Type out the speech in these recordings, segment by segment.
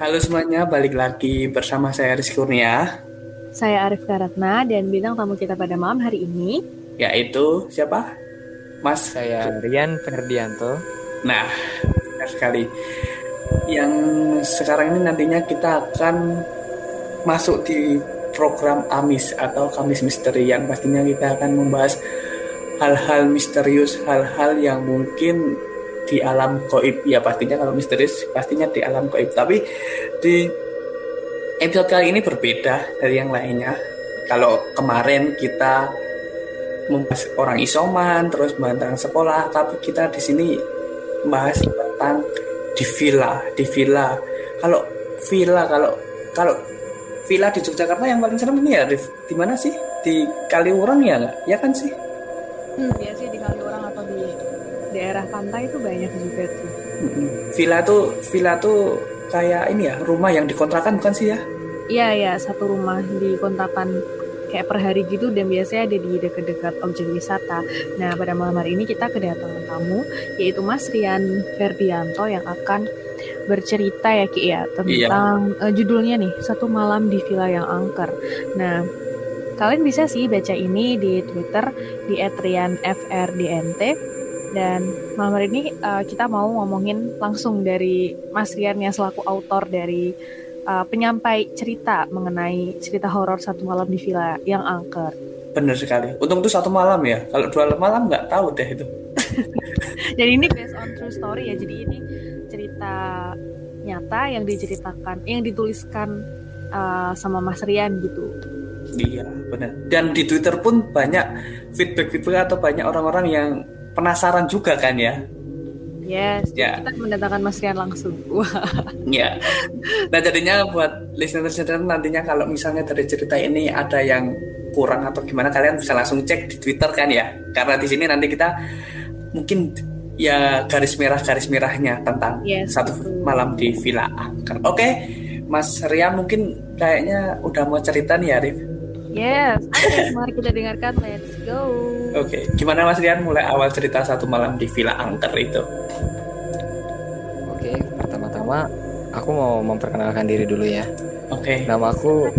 Halo semuanya, balik lagi bersama saya Rizky Kurnia. Saya Arif Karatna dan bintang tamu kita pada malam hari ini Yaitu siapa? Mas? Saya Rian Ferdianto. Nah, benar sekali. Yang sekarang ini nantinya kita akan masuk di program Amis atau Kamis Misteri yang pastinya kita akan membahas hal-hal misterius, hal-hal yang mungkin di alam goib. Ya pastinya kalau misterius pastinya di alam goib. Tapi di episode kali ini berbeda dari yang lainnya. Kalau kemarin kita membahas orang isoman terus tentang sekolah tapi kita di sini membahas tentang di villa di villa. Kalau villa kalau kalau villa di Yogyakarta yang paling serem ini ya di mana sih? Di Kaliurang ya ya kan sih? Hmm, ya sih daerah pantai itu banyak juga tuh. Villa tuh villa tuh kayak ini ya rumah yang dikontrakan bukan sih ya? Iya ya satu rumah dikontrakan kayak per hari gitu dan biasanya ada di dekat-dekat objek wisata. Nah pada malam hari ini kita kedatangan tamu yaitu Mas Rian Ferdianto yang akan bercerita ya Ki ya tentang iya. uh, judulnya nih satu malam di villa yang angker. Nah kalian bisa sih baca ini di Twitter di @rianfrdnt dan malam hari ini uh, kita mau ngomongin langsung dari Mas Rian yang selaku autor dari uh, penyampai cerita mengenai cerita horor satu malam di villa yang angker. Bener sekali. Untung itu satu malam ya. Kalau dua malam nggak tahu deh itu. jadi ini based on true story ya. Jadi ini cerita nyata yang diceritakan, yang dituliskan uh, sama Mas Rian gitu. Iya, benar. Dan di Twitter pun banyak feedback-feedback atau banyak orang-orang yang penasaran juga kan ya? Yes, ya. kita mendatangkan Mas Rian langsung. Wah. Ya. Nah jadinya buat listener-listener nantinya kalau misalnya dari cerita ini ada yang kurang atau gimana kalian bisa langsung cek di Twitter kan ya? Karena di sini nanti kita mungkin ya garis merah garis merahnya tentang yes. satu malam di Villa Angker. Oke, Mas Rian mungkin kayaknya udah mau cerita nih ya, Rif. Yes, mari kita dengarkan. Let's go. Oke, okay. gimana Mas Rian mulai awal cerita satu malam di Villa Angker itu? Oke, okay, pertama-tama aku mau memperkenalkan diri dulu ya. Oke. Okay. Nama aku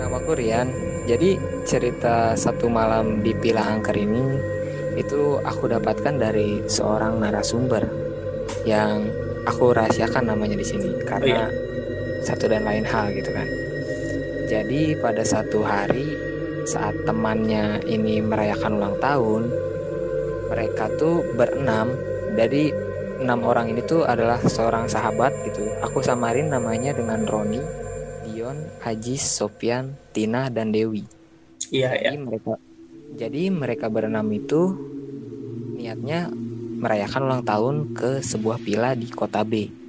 Nama aku Rian. Jadi cerita satu malam di Villa Angker ini itu aku dapatkan dari seorang narasumber yang aku rahasiakan namanya di sini karena oh, iya. satu dan lain hal gitu kan. Jadi pada satu hari saat temannya ini merayakan ulang tahun, mereka tuh berenam. Jadi enam orang ini tuh adalah seorang sahabat gitu. Aku samarin namanya dengan Roni, Dion, Haji, Sofian, Tina, dan Dewi. Iya, jadi iya. mereka jadi mereka berenam itu niatnya merayakan ulang tahun ke sebuah villa di kota B.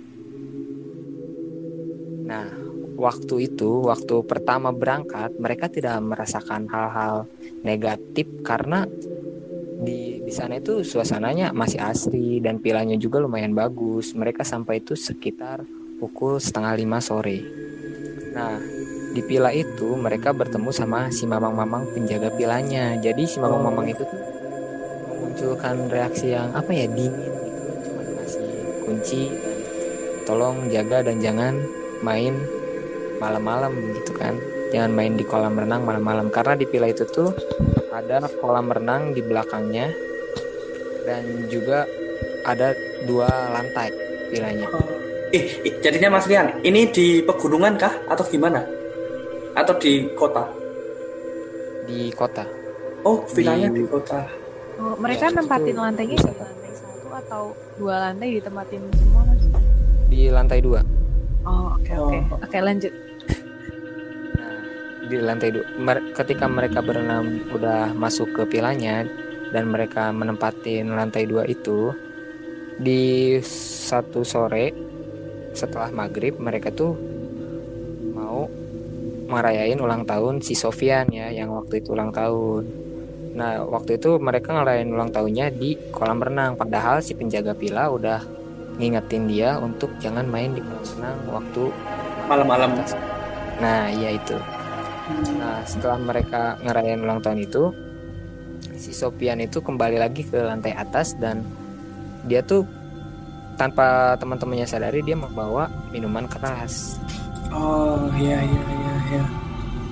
waktu itu, waktu pertama berangkat, mereka tidak merasakan hal-hal negatif karena di di sana itu suasananya masih asri dan pilanya juga lumayan bagus. Mereka sampai itu sekitar pukul setengah lima sore. Nah, di pila itu mereka bertemu sama si mamang-mamang penjaga pilanya. Jadi si mamang-mamang itu memunculkan reaksi yang apa ya dingin gitu, cuma ngasih kunci tolong jaga dan jangan main malam-malam gitu kan jangan main di kolam renang malam-malam karena di villa itu tuh ada kolam renang di belakangnya dan juga ada dua lantai villanya. Eh, jadinya Mas Rian, ini di pegunungan kah atau gimana? Atau di kota? Di kota. Oh, villanya di, di kota. Oh, mereka ya, nempatin lantainya di lantai satu atau dua lantai ditempatin semua mas? Di lantai dua. Oh, oke okay, oke. Okay. Oh. Oke, okay, lanjut di lantai dua ketika mereka berenam udah masuk ke pilanya dan mereka menempatin lantai dua itu di satu sore setelah maghrib mereka tuh mau merayain ulang tahun si Sofian ya yang waktu itu ulang tahun. Nah waktu itu mereka ngerayain ulang tahunnya di kolam renang padahal si penjaga pila udah ngingetin dia untuk jangan main di kolam renang waktu malam-malam. Nah iya itu Nah, setelah mereka ngerayain ulang tahun itu, si Sopian itu kembali lagi ke lantai atas dan dia tuh tanpa teman-temannya sadari dia membawa minuman keras Oh iya iya iya iya.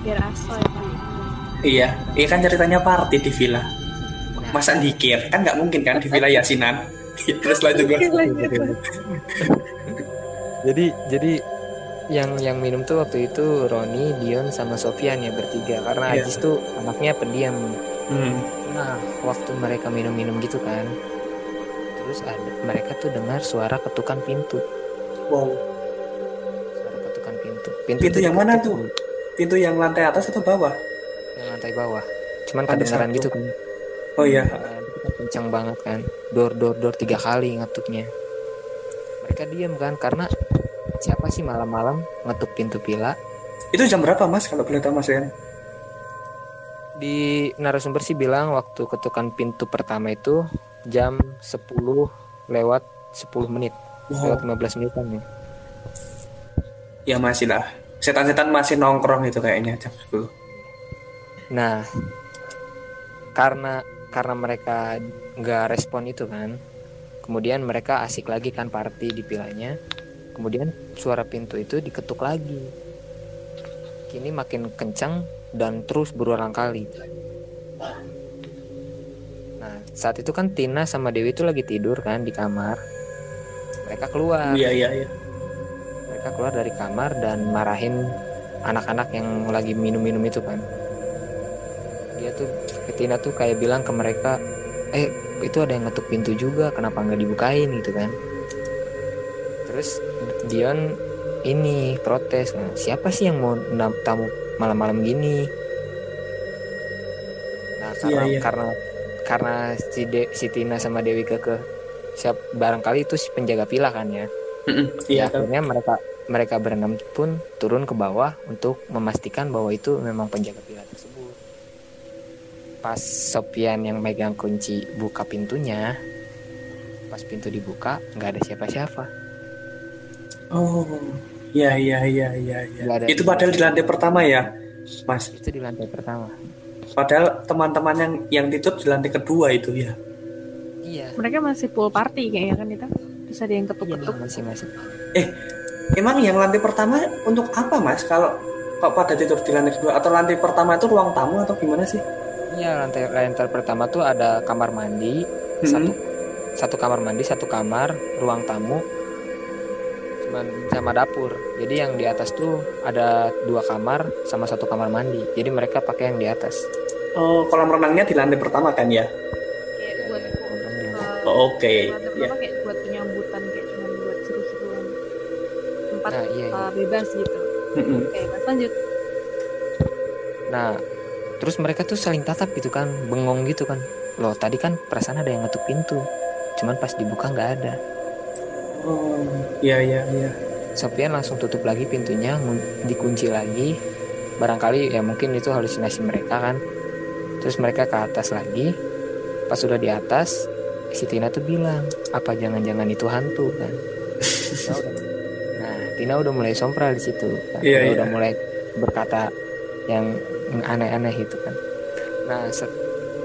Biar asal ya. Pak. Iya, iya kan ceritanya party di villa. Masa dikir kan nggak mungkin kan di villa Yasinan. Terus lanjut gue. jadi jadi yang yang minum tuh waktu itu Roni, Dion sama Sofian ya bertiga karena Iya. Ajis tuh anaknya pendiam. Hmm. Nah, waktu mereka minum-minum gitu kan. Terus ada mereka tuh dengar suara ketukan pintu. Wow. Suara ketukan pintu. Pintu tuh yang mana tuh? Pintu yang lantai atas atau bawah? Yang lantai bawah. Cuman Ada kedengaran satu. gitu kan. Oh iya. Nah, kencang banget kan. Dor dor dor tiga kali ngetuknya. Mereka diam kan karena siapa sih malam-malam ngetuk pintu villa? Itu jam berapa mas kalau boleh tahu mas Rian? Di narasumber sih bilang waktu ketukan pintu pertama itu jam 10 lewat 10 menit. Wow. Lewat 15 menitan ya. Ya masih lah. Setan-setan masih nongkrong itu kayaknya jam 10. Nah, karena karena mereka nggak respon itu kan, kemudian mereka asik lagi kan party di vilanya. Kemudian suara pintu itu diketuk lagi. Kini makin kencang dan terus berulang kali. Nah, saat itu kan Tina sama Dewi itu lagi tidur kan di kamar. Mereka keluar. Iya iya iya. Mereka keluar dari kamar dan marahin anak-anak yang lagi minum-minum itu kan. Dia tuh Tina tuh kayak bilang ke mereka, eh itu ada yang ngetuk pintu juga, kenapa nggak dibukain gitu kan? Terus Dion ini protes, nah, siapa sih yang mau tamu malam-malam gini? Nah karena iya. karena karena si, De- si Tina sama Dewi Keke siap barangkali itu si penjaga villa kan ya ya Iya tahu. akhirnya mereka mereka berenam pun turun ke bawah untuk memastikan bahwa itu memang penjaga villa tersebut pas Sopian yang megang kunci buka pintunya pas pintu dibuka nggak ada siapa-siapa Oh. Iya iya iya iya. iya. Ada Itu di- padahal di lantai pertama ya, mas. itu di lantai pertama Padahal teman-teman yang yang tutup di lantai kedua itu ya. iya Mereka masih full party kayaknya kan itu. Terus ada yang iya ketuk-ketuk. masih masih Emang yang lantai pertama untuk apa mas? Kalau kok pada tidur di lantai kedua atau lantai pertama itu ruang tamu atau gimana sih? iya lantai lantai pertama tuh ada kamar mandi Mm-mm. satu satu kamar mandi satu kamar ruang tamu sama dapur jadi yang di atas tuh ada dua kamar sama satu kamar mandi jadi mereka pakai yang di atas Oh, kolam renangnya di lantai pertama kan ya? Kayak buat uh, Oh, Oke. lantai Ya. kayak buat penyambutan kayak cuma buat seru-seruan. Tempat nah iya, iya. uh, bebas gitu. Mm-mm. Oke, Mas lanjut. nah terus mereka tuh saling tatap gitu kan bengong gitu kan loh tadi kan perasaan ada yang ngetuk pintu cuman pas dibuka nggak ada Oh, iya iya iya. Sofian langsung tutup lagi pintunya dikunci lagi. Barangkali ya mungkin itu halusinasi mereka kan. Terus mereka ke atas lagi. Pas sudah di atas si Tina tuh bilang apa jangan-jangan itu hantu kan? Nah Tina udah mulai sompral di situ kan. Iya, Dia iya. udah mulai berkata yang aneh-aneh itu kan? Nah set-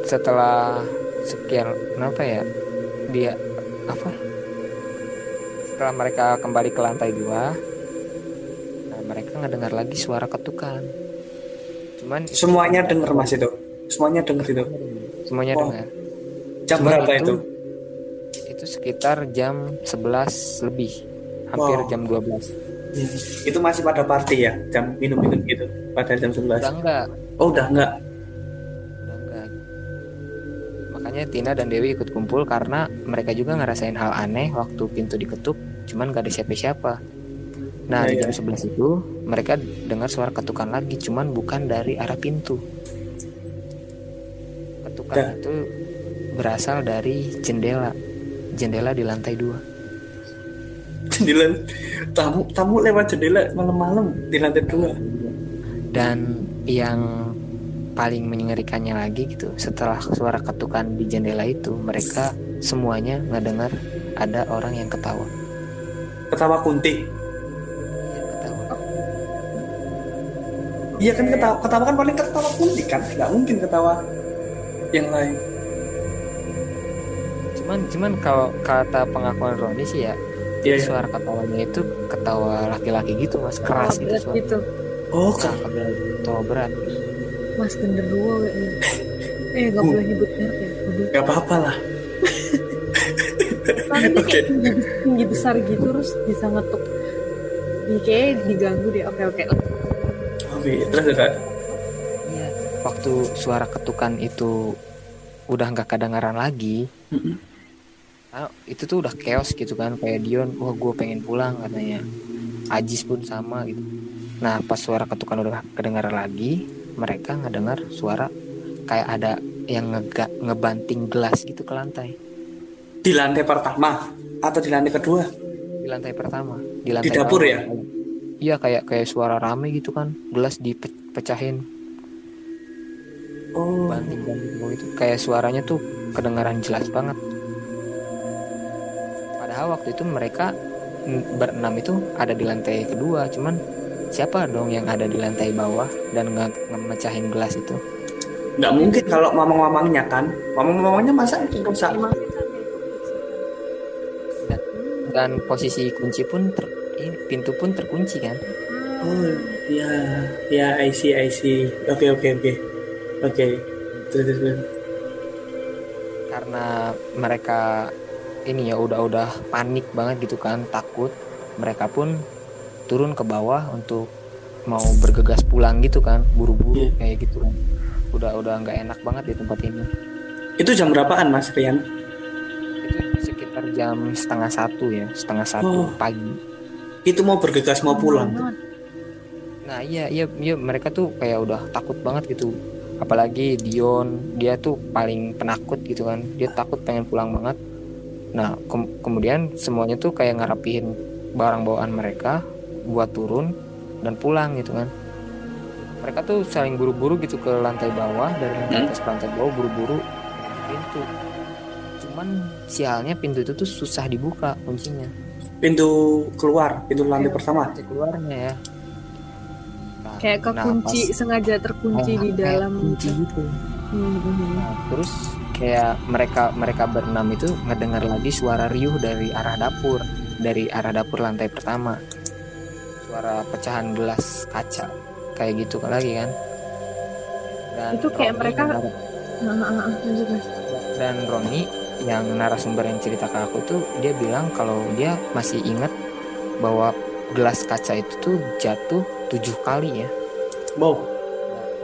setelah sekian kenapa ya? Dia apa setelah mereka kembali ke lantai dua nah mereka ngedengar lagi suara ketukan cuman Semuanya denger mas itu. Semuanya denger itu. semuanya Oh. dengar Jam Cuman berapa itu? itu sekitar jam 11 lebih hampir Wow. jam 12 Hmm. Itu masih pada party ya, jam minum-minum gitu. Pada jam 11. udah enggak Oh udah enggak. Makanya Tina dan Dewi ikut kumpul karena mereka juga ngerasain hal aneh waktu pintu diketuk cuman gak ada siapa-siapa nah Iya, di iya. jam 11 itu mereka dengar suara ketukan lagi cuman bukan dari arah pintu ketukan Ya. itu berasal dari jendela jendela di lantai dua Jendela tamu tamu lewat jendela malam-malam di lantai dua. dan yang paling mengerikannya lagi gitu setelah suara ketukan di jendela itu mereka semuanya ngedengar ada orang yang ketawa Ketawa kunti. Iya, ketawa Iya kan ketawa, ketawa kan paling ketawa kunti kan, nggak mungkin ketawa yang lain. cuman cuman kalau kata pengakuan Roni sih ya Jadi Iya, iya. suara ketawanya itu ketawa laki-laki gitu mas keras Oh, gitu suara. gitu. Oh, ketawa ketawa berat. Mas genderuwo kayaknya. Eh nggak boleh nyebut merek ya. Gak apa-apa lah. Soalnya kayak tinggi, tinggi besar gitu terus bisa ngetuk. Ih, kayaknya diganggu deh. Oke oke. Oke, terus ada. Iya. Waktu suara ketukan itu udah nggak kedengaran lagi, Mm-mm. ah, itu tuh udah chaos gitu kan. Kayak Dion, wah gue pengen pulang katanya. Ajis pun sama gitu. Nah pas suara ketukan udah kedengaran lagi, mereka ngedengar suara kayak ada yang ngega, ngebanting gelas gitu ke lantai. Di lantai pertama atau di lantai kedua? Di lantai pertama. Di lantai dapur bawah. ya? Iya kayak kayak suara rame gitu kan. Gelas dipecahin Oh, banting-banting gitu kayak suaranya tuh kedengaran jelas banget padahal waktu itu mereka berenam itu ada di lantai kedua cuman siapa dong yang ada di lantai bawah dan nge ngemecahin gelas itu nggak mungkin kalau mamang-mamangnya kan. Mamang-mamangnya masa rusak? Itu dan posisi kunci pun ter- pintu pun terkunci kan Oh, ya, ya, I see, I see. Oke, oke, oke. Oke. Terus, terus, terus. karena mereka ini ya udah-udah panik banget gitu kan takut mereka pun turun ke bawah untuk mau bergegas pulang gitu kan buru-buru Iya. kayak gitu kan udah udah nggak enak banget di tempat ini Itu jam berapaan, Mas Rian? itu sekitar jam setengah satu ya setengah satu Oh. pagi Itu mau bergegas mau pulang. nah iya iya iya mereka tuh kayak udah takut banget gitu apalagi Dion dia tuh paling penakut gitu kan dia takut pengen pulang banget nah kem- kemudian semuanya tuh kayak ngarapihin barang bawaan mereka buat turun dan pulang gitu kan mereka tuh saling buru-buru gitu ke lantai bawah dari lantai Hmm. atas ke lantai bawah buru-buru pintu cuman sialnya pintu itu tuh susah dibuka kuncinya Pintu keluar, pintu lantai pertama. Kunci keluarnya ya Nah, Kayak nah, kekunci pas- sengaja terkunci Oh, di dalam kunci gitu. Hmm, hmm. Nah, terus kayak mereka mereka berenam itu ngedengar lagi suara riuh dari arah dapur, dari arah dapur lantai pertama. Suara pecahan gelas kaca kayak gitu lagi kan. Dan Itu kayak Roni mereka- Ah, ah, ah, dan Roni yang narasumber yang cerita ke aku tuh dia bilang kalau dia masih ingat bahwa gelas kaca itu tuh jatuh tujuh kali ya. Wow.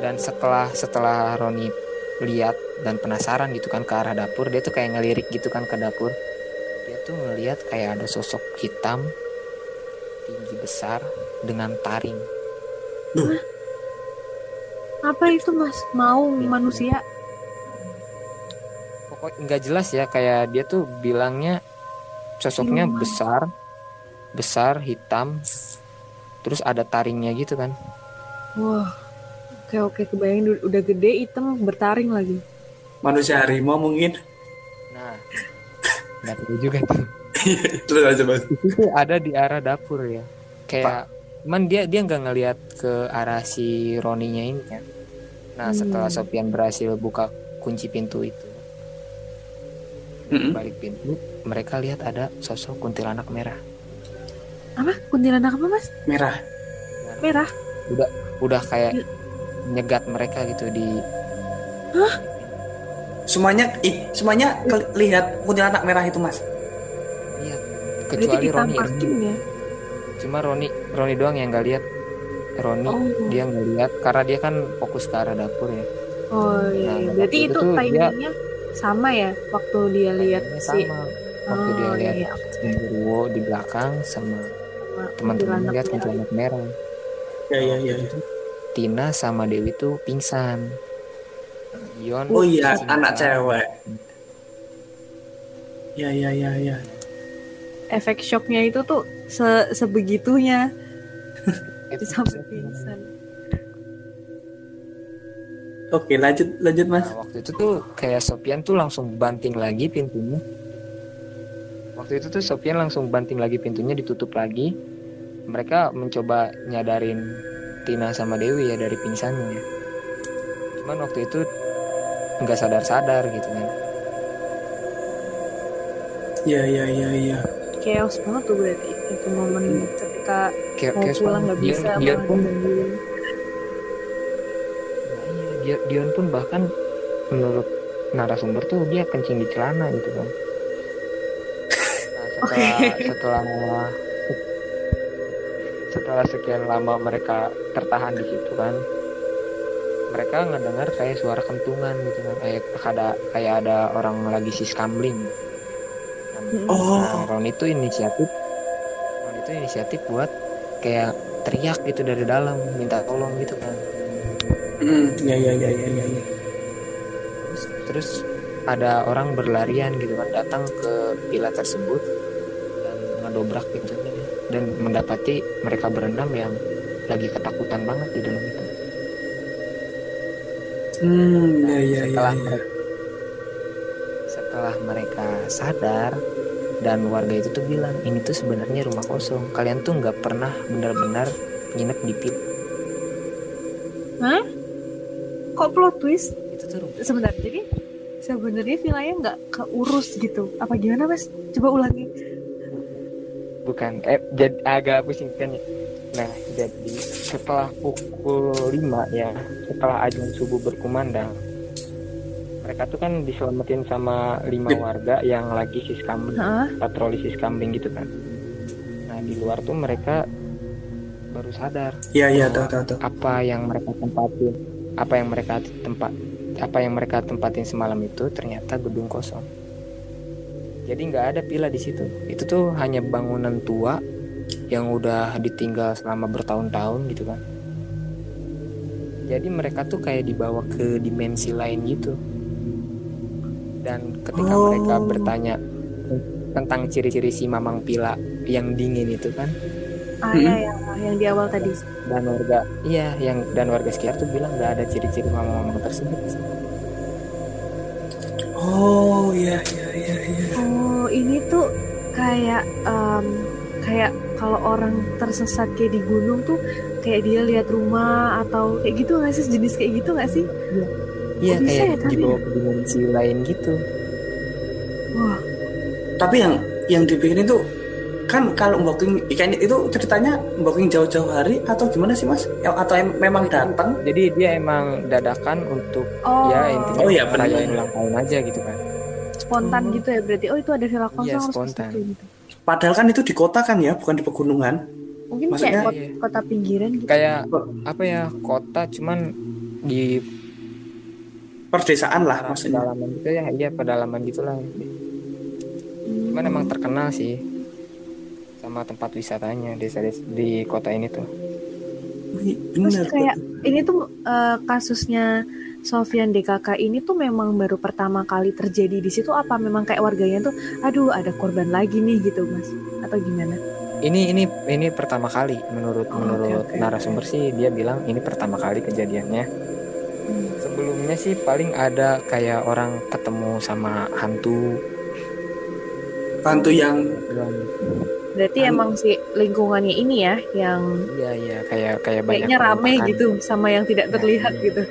dan setelah setelah Roni lihat dan penasaran gitu kan ke arah dapur dia tuh kayak ngelirik gitu kan ke dapur dia tuh ngelihat kayak ada sosok hitam besar dengan taring Apa itu, Mas? Mau Iya. manusia? pokoknya nggak jelas ya kayak dia tuh bilangnya sosoknya Siluman. besar besar hitam terus ada taringnya gitu kan Wah. Oke, oke, kebayang udah- gede hitam bertaring lagi. Manusia harimau mungkin. nah nggak tahu juga tuh Terus aja, Mas. itu tuh ada di arah dapur ya kayak cuman dia dia nggak ngelihat ke arah si Roninya ini kan nah setelah Hmm. Sofian berhasil buka kunci pintu itu Mm-mm. balik pintu mereka lihat ada sosok kuntilanak merah Apa? Kuntilanak apa, Mas? Merah. Merah. udah udah kayak nyegat mereka gitu di Semuanya, ih, semuanya lihat kuntilanak merah itu, Mas. iya kecuali Roni ya? Cuma Roni Roni doang yang nggak lihat Roni Oh. dia nggak lihat karena dia kan fokus ke arah dapur ya Oh iya, Nah, iya. waktu berarti itu itu tuh dia- timingnya sama ya waktu dia lihat Timingnya si sama waktu dia Oh, lihat iya, genderuwo di belakang sama teman-teman lihat kuntilanak merah Ya, ya, ya. Tina sama Dewi tuh pingsan Dion Oh iya, pingsan. anak cewek. Ya, ya, ya, ya. Efek shocknya itu tuh se sebegitunya sampai pingsan. Oke, lanjut, lanjut, Mas. Nah, waktu itu tuh kayak Sopian tuh langsung banting lagi pintunya. Waktu itu tuh Sopian langsung banting lagi pintunya ditutup lagi. Mereka mencoba nyadarin Tina sama Dewi ya dari pingsannya. Cuman waktu itu nggak sadar-sadar gitu kan. Ya, ya, ya, ya. chaos banget tuh berarti itu momen ketika Kayak mau kayak pulang nggak bisa Dion pun. Nah, iya, Dion, pun bahkan menurut narasumber tuh dia kencing di celana gitu kan. Nah, setelah setelah setelah sekian lama mereka tertahan di situ kan, mereka ngedengar kayak suara kentungan gitu kan, kayak ada kayak ada orang lagi siskambling. Nah, Oh. Nah, Ron itu inisiatif, Itu inisiatif buat kayak teriak gitu dari dalam, minta tolong gitu kan. Hmm, ya ya ya ya ya. ya. terus, terus ada orang berlarian gitu kan datang ke villa tersebut dan ngedobrak pintunya dan mendapati mereka berenam yang lagi ketakutan banget di dalam itu. Hmm, ya ya ya. setelah ya. mereka setelah mereka sadar dan warga itu tuh bilang ini tuh sebenarnya rumah kosong kalian tuh nggak pernah benar-benar nginep di pil Hah? Kok plot twist? itu tuh rumah Sebentar, jadi sebenarnya villanya nggak keurus gitu. Apa gimana mas? Coba ulangi. bukan eh jadi agak pusing kan ya nah jadi setelah pukul 5 ya setelah azan subuh berkumandang mereka tuh kan diselamatin sama lima warga yang lagi siskambling Hah? patroli siskambling gitu kan. Nah di luar tuh mereka baru sadar Iya iya tahu tahu tahu. apa yang mereka tempatin apa yang mereka tempat apa yang mereka tempatin semalam itu ternyata gedung kosong. Jadi nggak ada pila di situ. Itu tuh hanya bangunan tua yang udah ditinggal selama bertahun-tahun gitu kan. Jadi mereka tuh kayak dibawa ke dimensi lain gitu dan ketika Oh. mereka bertanya tentang ciri-ciri si mamang pila yang dingin itu kan Ah Hmm. ya, yang, yang di awal tadi. dan warga iya yang dan warga sekitar tuh bilang nggak ada ciri-ciri mamang-mamang tersebut Oh iya iya iya iya. Oh ini tuh kayak em, kayak kalau orang tersesat kayak di gunung tuh kayak dia lihat rumah atau kayak gitu nggak sih jenis kayak gitu nggak sih? Iya kayak ya dibawa ke dimensi lain gitu Wah Tapi yang yang dibikin itu kan kalau booking ikannya itu ceritanya booking jauh-jauh hari atau gimana sih mas? Ya, Atau em- memang datang? jadi dia emang dadakan untuk oh ya intinya Oh, iya, benar. rayain ulang tahun aja gitu kan spontan Oh. gitu ya berarti. Oh itu ada villa kosong Iya, spontan. gitu. Padahal kan itu di kota kan ya, bukan di pegunungan. Mungkin Maksudnya- kayak kota, kota pinggiran gitu. kayak apa ya kota cuman di Perdesaan lah maksudnya. pedalaman gitu ya iya pedalaman gitulah cuman emang terkenal sih sama tempat wisatanya desa di kota ini tuh Terus kayak ini tuh eh, kasusnya Sofian DKK ini tuh memang baru pertama kali terjadi di situ apa memang kayak warganya tuh aduh ada korban lagi nih gitu mas atau gimana? ini ini ini pertama kali menurut Oh, menurut oke, oke, narasumber sih dia bilang ini pertama kali kejadiannya Hmm. Sebelumnya sih paling ada kayak orang ketemu sama hantu. Bantu yang Berarti Kan- emang si lingkungannya ini ya yang iya iya kayak kayak banyak kayaknya rame gitu sama yang tidak Nah, terlihat iya. gitu.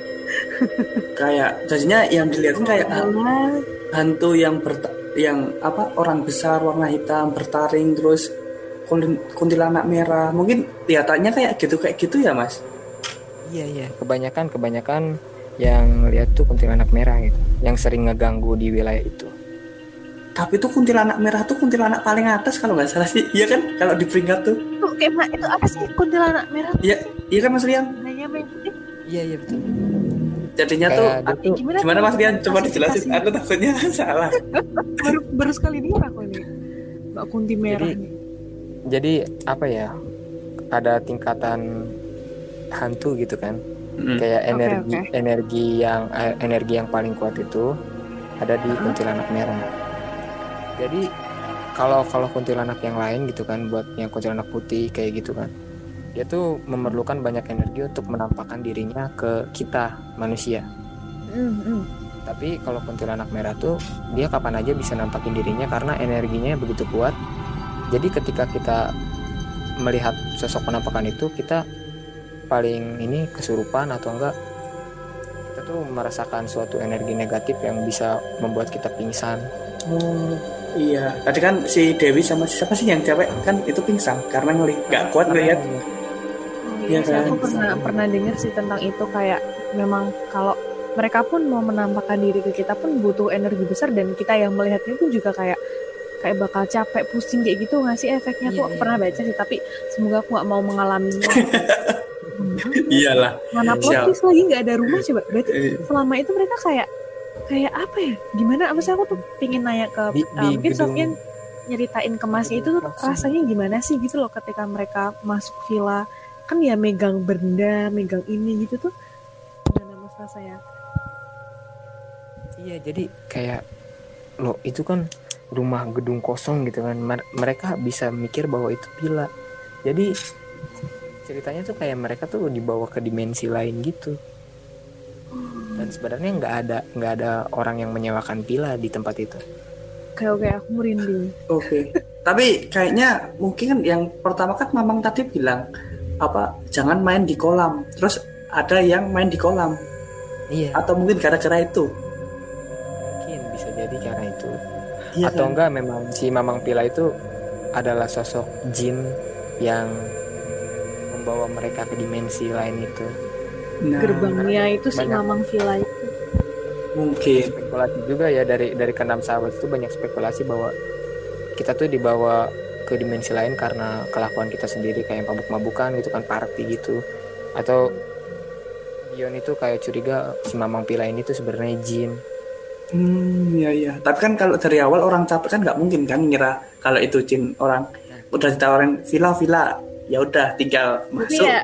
kayak jadinya yang dilihatin kayak ah, Alah, hantu yang berta yang apa orang besar warna hitam bertaring terus kunti- kuntilanak merah. Mungkin kelihatannya kayak gitu kayak gitu ya mas? Iya iya. Kebanyakan kebanyakan yang lihat tuh kuntilanak merah gitu yang sering ngeganggu di wilayah itu. Tapi tuh kuntilanak merah tuh kuntilanak paling atas kalau nggak salah sih iya kan? Kalau di peringkat tuh. Itu kayak ma- itu apa sih? Kuntilanak merah? iya iya kan mas Rian? Iya iya betul. Jadinya tuh aku- Gimana, gimana mas Rian? Coba Kasih- dijelasin. kasih. aku takutnya salah. Baru baru sekali dengar aku ini. Mbak Kunti merah Jadi- jadi apa ya? Ada tingkatan hantu gitu kan Mm. kayak energi oke. energi yang eh, energi yang paling kuat itu ada di kuntilanak merah jadi kalau kalau kuntilanak yang lain gitu kan buat yang kuntilanak putih kayak gitu kan dia tuh memerlukan banyak energi untuk menampakkan dirinya ke kita manusia Hmm, hmm. tapi kalau kuntilanak merah tuh dia kapan aja bisa nampakin dirinya karena energinya begitu kuat jadi ketika kita melihat sosok penampakan itu kita paling ini kesurupan atau enggak kita tuh merasakan suatu energi negatif yang bisa membuat kita pingsan Oh, Iya, tadi kan si Dewi sama siapa sih yang cewek kan itu pingsan karena ngeli nggak kuat ngelihat. Oh, Iya iya sih, aku kan? pernah pernah dengar sih tentang itu kayak memang kalau mereka pun mau menampakkan diri ke kita pun butuh energi besar dan kita yang melihatnya pun juga kayak kayak bakal capek pusing kayak gitu nggak sih efeknya Iya, tuh iya. pernah baca sih tapi semoga aku nggak mau mengalaminya Iyalah. mana plot lagi? Nggak ada rumah coba berarti Eh, selama itu mereka kayak kayak apa ya? Gimana? Apa sih aku tuh pingin nanya ke Di- uh, di mungkin Sofian nyeritain ke Mas itu tuh rasanya gimana sih gitu loh ketika mereka masuk villa? Kan ya megang benda megang ini gitu tuh. Gimana Mas rasanya Iya, jadi kayak lo itu kan rumah gedung kosong gitu kan. Mer- Mereka bisa mikir bahwa itu villa. Jadi ceritanya tuh kayak mereka tuh dibawa ke dimensi lain gitu. Dan sebenarnya nggak ada nggak ada orang yang menyewakan villa di tempat itu. kayak oke aku merinding Oke. Tapi kayaknya mungkin yang pertama kan Mamang tadi bilang apa jangan main di kolam. Terus ada yang main di kolam Iya, atau mungkin gara-gara itu. mungkin bisa jadi karena itu. Iya Atau kan? enggak memang si Mamang Pila itu adalah sosok jin yang membawa mereka ke dimensi lain itu. Nah, gerbangnya itu si. Mamang Villa itu mungkin. spekulasi juga ya dari dari keenam sahabat itu banyak spekulasi bahwa kita tuh dibawa ke dimensi lain karena kelakuan kita sendiri kayak mabuk-mabukan gitu kan party gitu atau Dion itu kayak curiga si Mamang Pila ini tuh sebenarnya jin Hmm, iya iya. Tapi kan kalau dari awal orang capek kan nggak mungkin kan ngira kalau itu jin orang udah ditawarin villa-villa ya udah tinggal tapi masuk. ya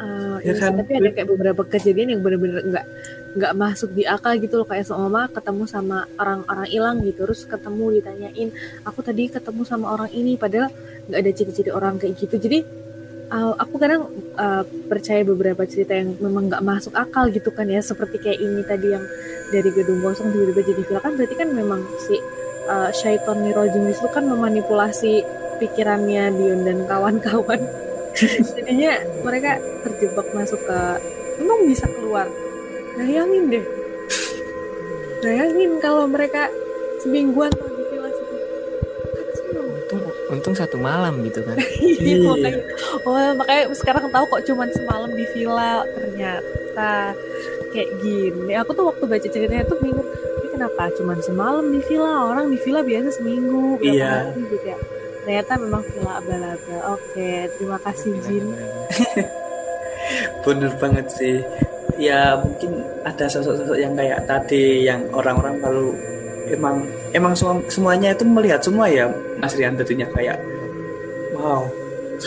uh, Ya iya kan? tapi ada kayak beberapa kejadian yang bener-bener nggak nggak masuk di akal gitu loh kayak seumpama ketemu sama orang-orang hilang gitu terus ketemu ditanyain aku tadi ketemu sama orang ini padahal nggak ada ciri-ciri orang kayak gitu jadi uh, aku kadang uh, percaya beberapa cerita yang memang nggak masuk akal gitu kan ya seperti kayak ini tadi yang dari gedung kosong tiba-tiba jadi villa kan berarti kan memang si uh, Syaiton Nirojim itu kan memanipulasi pikirannya Dion dan kawan-kawan jadinya mereka terjebak masuk ke emang bisa keluar bayangin deh bayangin kalau mereka semingguan tuh di villa seneng untung untung satu malam gitu kan Iya, Iya. makanya, oh, makanya sekarang tahu kok cuman semalam di villa ternyata kayak gini. Aku tuh waktu baca ceritanya tuh bingung. Ini kenapa cuman semalam di villa? Orang di villa biasa seminggu. Iya. gitu ya. Ternyata memang villa abal-abal. Oke, terima kasih Jin. Bener banget sih. Ya mungkin ada sosok-sosok yang kayak tadi yang orang-orang lalu emang emang semua, semuanya itu melihat semua ya Mas Rian tentunya kayak wow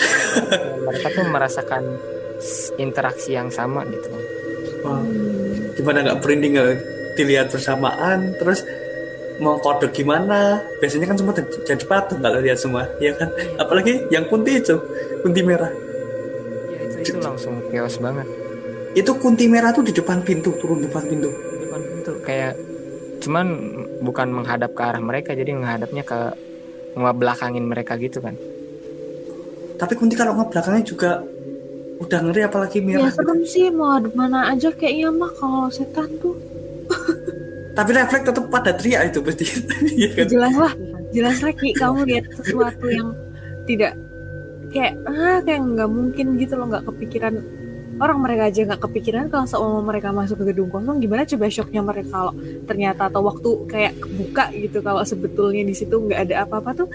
mereka tuh merasakan interaksi yang sama gitu wow gimana nggak merinding nggak dilihat bersamaan terus mau kode gimana? Biasanya kan semua jadi- patung kalau lihat semua ya kan? Apalagi yang kunti itu kunti merah. Iya, itu itu langsung chaos banget. Itu kunti merah tuh di depan pintu turun di depan pintu. Di depan pintu kayak cuman bukan menghadap ke arah mereka jadi menghadapnya ke ngebelakangin mereka gitu kan. Tapi kunti kalau ngebelakangnya juga udah ngeri apalagi Ya merah serem sih mau ada mana aja kayaknya mah kalau setan tuh tapi refleks tetap pada teriak itu pasti Iya kan? Jelas lah jelas lagi kamu lihat sesuatu yang tidak kayak ah kayak nggak mungkin gitu loh nggak kepikiran. Orang mereka aja nggak kepikiran kalau seumpama mereka masuk ke gedung kosong gimana coba shocknya mereka kalau ternyata atau waktu kayak kebuka gitu kalau sebetulnya di situ nggak ada apa-apa tuh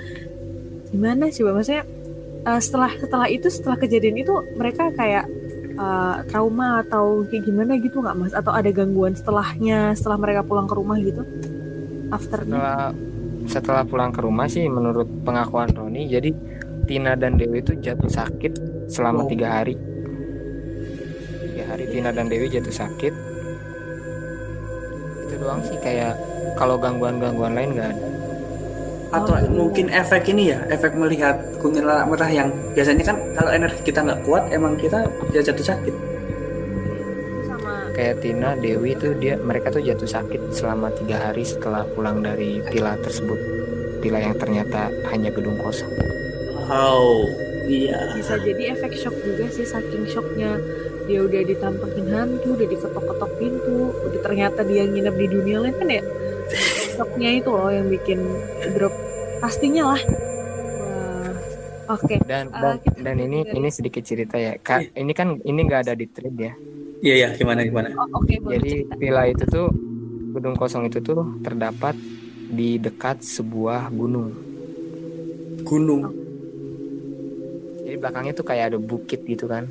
gimana coba? Maksudnya eh, setelah setelah itu setelah kejadian itu mereka kayak eh, trauma atau kayak gimana gitu nggak mas? Atau ada gangguan setelahnya setelah mereka pulang ke rumah gitu? Afternya setelah setelah pulang ke rumah sih menurut pengakuan Roni jadi Tina dan Dewi itu jatuh sakit selama Oh. tiga hari. Tiga hari Tina dan Dewi jatuh sakit. Itu doang sih kayak kalau gangguan-gangguan lain nggak ada atau Oh, iya. mungkin efek ini ya efek melihat kuntilanak merah yang biasanya kan kalau energi kita nggak kuat emang kita bisa jatuh sakit. Sama kayak Tina Dewi itu dia mereka tuh jatuh sakit selama tiga hari setelah pulang dari villa tersebut. Villa yang ternyata hanya gedung kosong. Wow iya. Bisa jadi efek shock juga sih saking shocknya. Dia udah ditampakin hantu udah diketok-ketok pintu udah ternyata dia nginep di dunia lain kan ya shocknya itu loh yang bikin drop. Pastinya lah. Oke. Okay. dan uh, dan, dan ini dari... ini sedikit cerita ya. Kak yeah. ini kan ini nggak ada di trade ya? Iya yeah, ya gimana gimana? Oh, okay, jadi cerita. villa itu tuh gedung kosong itu tuh terdapat di dekat sebuah gunung. Gunung? Oh. jadi belakangnya tuh kayak ada bukit gitu kan.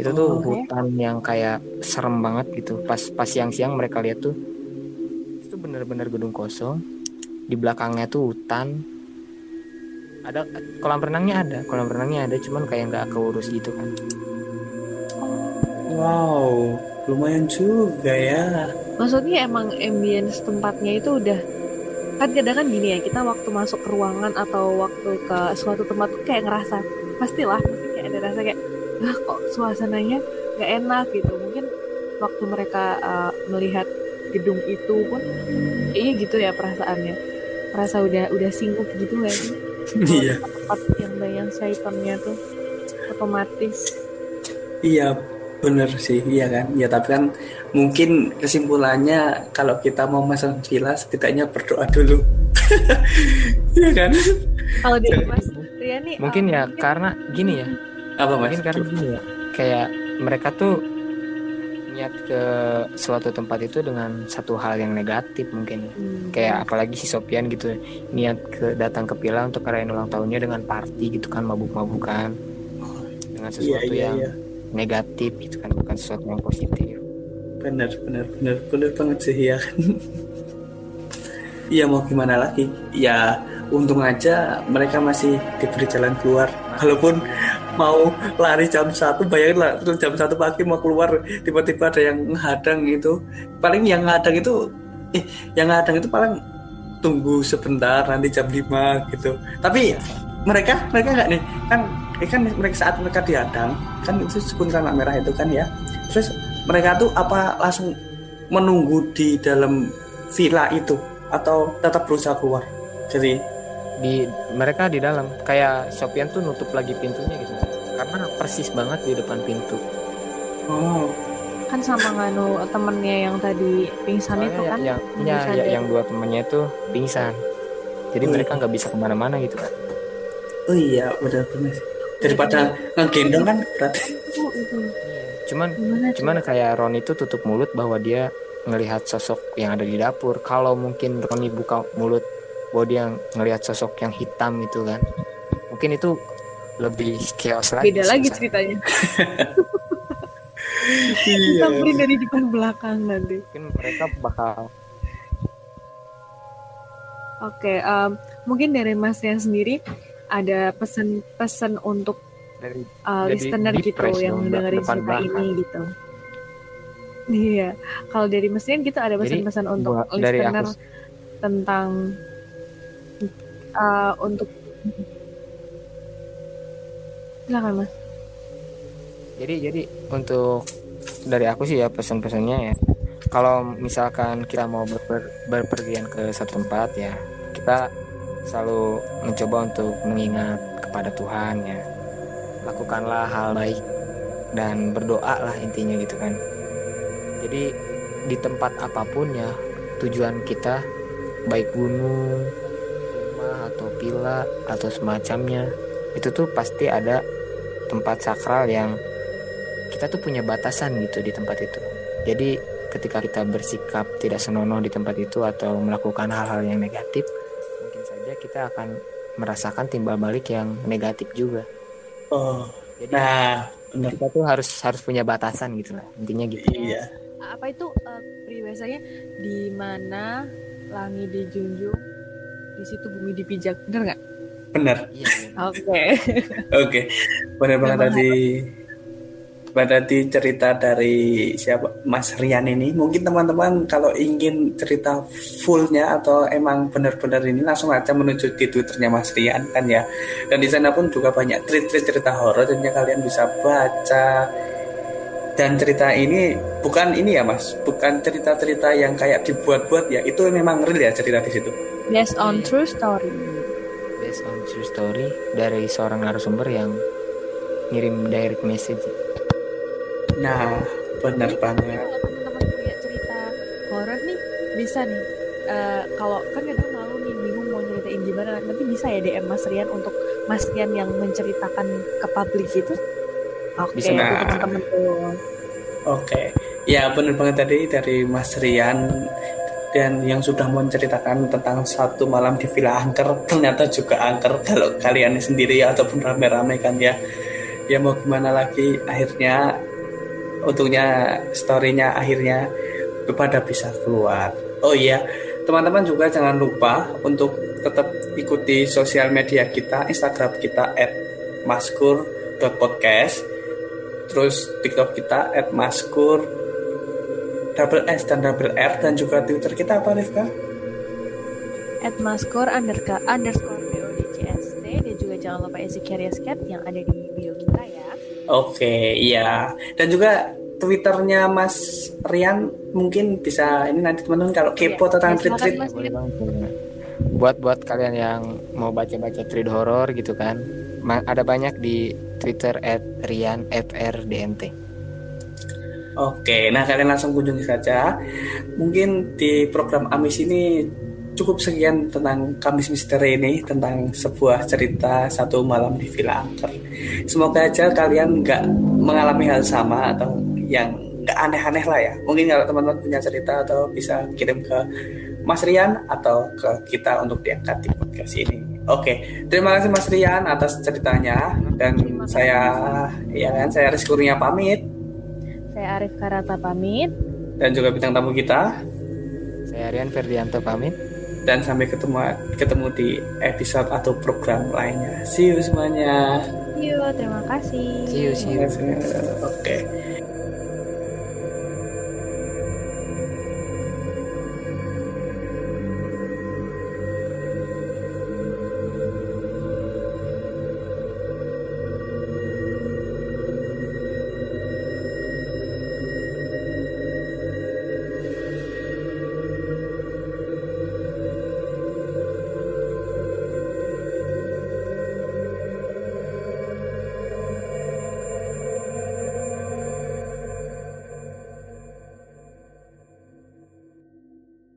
Itu oh, tuh hutan yang kayak serem banget gitu. Pas pas siang-siang mereka lihat tuh itu bener-bener gedung kosong. Di belakangnya tuh hutan. Ada kolam renangnya ada kolam renangnya ada cuman kayak nggak keurus gitu kan. Wow lumayan juga ya. Maksudnya emang ambience tempatnya itu udah kan kadang kan gini ya kita waktu masuk ke ruangan atau waktu ke suatu tempat tuh kayak ngerasa pastilah pasti kayak ada rasa kayak ah kok suasananya nggak enak gitu. Mungkin waktu mereka uh, melihat gedung itu pun iya gitu ya perasaannya. Merasa udah udah singkuk gitu kan iya. Tempat yang banyak syaitannya tuh otomatis. Iya bener sih iya kan? Ya tapi kan mungkin kesimpulannya kalau kita mau masang villa setidaknya berdoa dulu. Iya kan? Kalau di mas Ria nih mungkin um, ya mungkin... karena gini ya. Apa mas? Mungkin karena gini ya kayak mereka tuh niat ke suatu tempat itu dengan satu hal yang negatif mungkin. Hmm. kayak apalagi si Sopian gitu niat ke datang ke Pila untuk ngerayain ulang tahunnya dengan party gitu kan mabuk-mabukan dengan iya, sesuatu yeah, yeah, yang yeah. negatif gitu kan bukan sesuatu yang positif. Benar benar benar. Benar banget sih ya Iya mau gimana lagi? Ya untung aja mereka masih diberi jalan keluar. Walaupun mau lari jam satu bayangin lah jam satu pagi mau keluar tiba-tiba ada yang hadang itu paling yang hadang itu eh yang hadang itu paling tunggu sebentar nanti jam 5 gitu. Tapi mereka mereka nggak nih kan eh kan mereka saat mereka dihadang kan itu kuntilanak merah itu kan ya. Terus mereka tuh apa langsung menunggu di dalam villa itu atau tetap berusaha keluar? Jadi di mereka di dalam. Kayak Sopian tuh nutup lagi pintunya gitu karena persis banget di depan pintu. Oh. Kan sama nganu temennya yang tadi pingsan oh, itu ya, kan? yang ya, ya, yang dua temennya itu pingsan. Jadi oh, mereka nggak bisa ke mana-mana gitu kan oh iya benar-benar daripada ngegendong kan berarti oh, itu. Iya, cuman Gimana cuman kayak Ron itu tutup mulut bahwa dia ngelihat sosok yang ada di dapur. Kalau mungkin Roni buka mulut bahwa dia ngelihat sosok yang hitam itu kan. Mungkin itu lebih chaos lagi beda lagi ceritanya. Iya. samperin dari depan belakang nanti. Mungkin mereka bakal oke okay, um, mungkin dari Mas yang sendiri ada pesan-pesan untuk dari, uh, listener gitu yang mendengar cerita ini gitu. Iya, kalau dari mesin kita ada pesan-pesan untuk listener aku... tentang uh, untuk silakan mas. Jadi jadi untuk dari aku sih ya pesan-pesannya ya. Kalau misalkan kita mau ber, ber, berpergian ke satu tempat ya, kita selalu mencoba untuk mengingat kepada Tuhan ya. Lakukanlah hal baik dan berdoa lah intinya gitu kan. Jadi di tempat apa pun ya tujuan kita baik gunung, rumah atau villa atau semacamnya itu tuh pasti ada tempat sakral yang kita tuh punya batasan gitu di tempat itu. Jadi ketika kita bersikap tidak senonoh di tempat itu atau melakukan hal-hal yang negatif, mungkin saja kita akan merasakan timbal balik yang negatif juga. Oh, jadi nah, kita tuh harus harus punya batasan gitu lah intinya gitu. Iya. Apa itu uh, peribahasanya di mana langit dijunjung, di situ bumi dipijak, bener nggak? Benar. Iya, iya. Oke. Oke. Benar banget tadi. Tadi cerita dari siapa Mas Rian ini. Mungkin teman-teman kalau ingin cerita fullnya atau emang benar-benar ini langsung aja menuju di twitternya Mas Rian kan ya. Dan di sana pun juga banyak tweet-tweet cerita horor dan kalian bisa baca dan cerita ini bukan ini ya mas bukan cerita-cerita yang kayak dibuat-buat ya itu memang real ya cerita di situ based on true story based on true story dari seorang narasumber yang ngirim direct message. Nah, benar banget. Kalau teman-teman punya cerita horor nih, bisa nih. Uh, kalau kan kadang malu nih bingung mau nyeritain gimana nanti bisa ya DM Mas Rian untuk Mas Rian yang menceritakan ke publik gitu oke Bisa, itu nah. teman-teman tuh Oke, ya benar banget tadi dari Mas Rian dan yang sudah menceritakan tentang satu malam di Villa Angker ternyata juga angker kalau kalian sendiri ataupun rame-rame kan ya. Ya mau gimana lagi akhirnya untungnya storynya akhirnya pada bisa keluar. Oh iya, teman-teman juga jangan lupa untuk tetap ikuti sosial media kita, Instagram kita @maskur.podcast terus TikTok kita @maskur double S dan double R dan juga Twitter kita apa Rifka? at maskur underscore underscore PODCST dan juga jangan lupa isi carrier scat yang ada di bio kita ya Oke, iya. Dan juga Twitternya Mas Rian mungkin bisa ini nanti teman-teman kalau kepo Iya, tentang ya, silakan, treat-treat Mas. Boleh banget, boleh banget. Buat buat kalian yang mau baca-baca treat horror gitu kan, ada banyak di Twitter @rianfrdnt. Oke, nah kalian langsung kunjungi saja. Mungkin di program Amis ini cukup sekian tentang Kamis Misteri ini tentang sebuah cerita satu malam di Villa Angker. Semoga aja kalian nggak mengalami hal sama atau yang nggak aneh-aneh lah ya. Mungkin kalau teman-teman punya cerita atau bisa kirim ke Mas Rian atau ke kita untuk diangkat di podcast ini. Oke, terima kasih Mas Rian atas ceritanya dan saya ya kan saya Rizky Kurnia pamit saya Arif Karata pamit dan juga bintang tamu kita Saya Rian Ferdianto pamit. dan sampai ketemu ketemu di episode atau program lainnya. See you semuanya. yuk terima kasih See you, see you. Oke.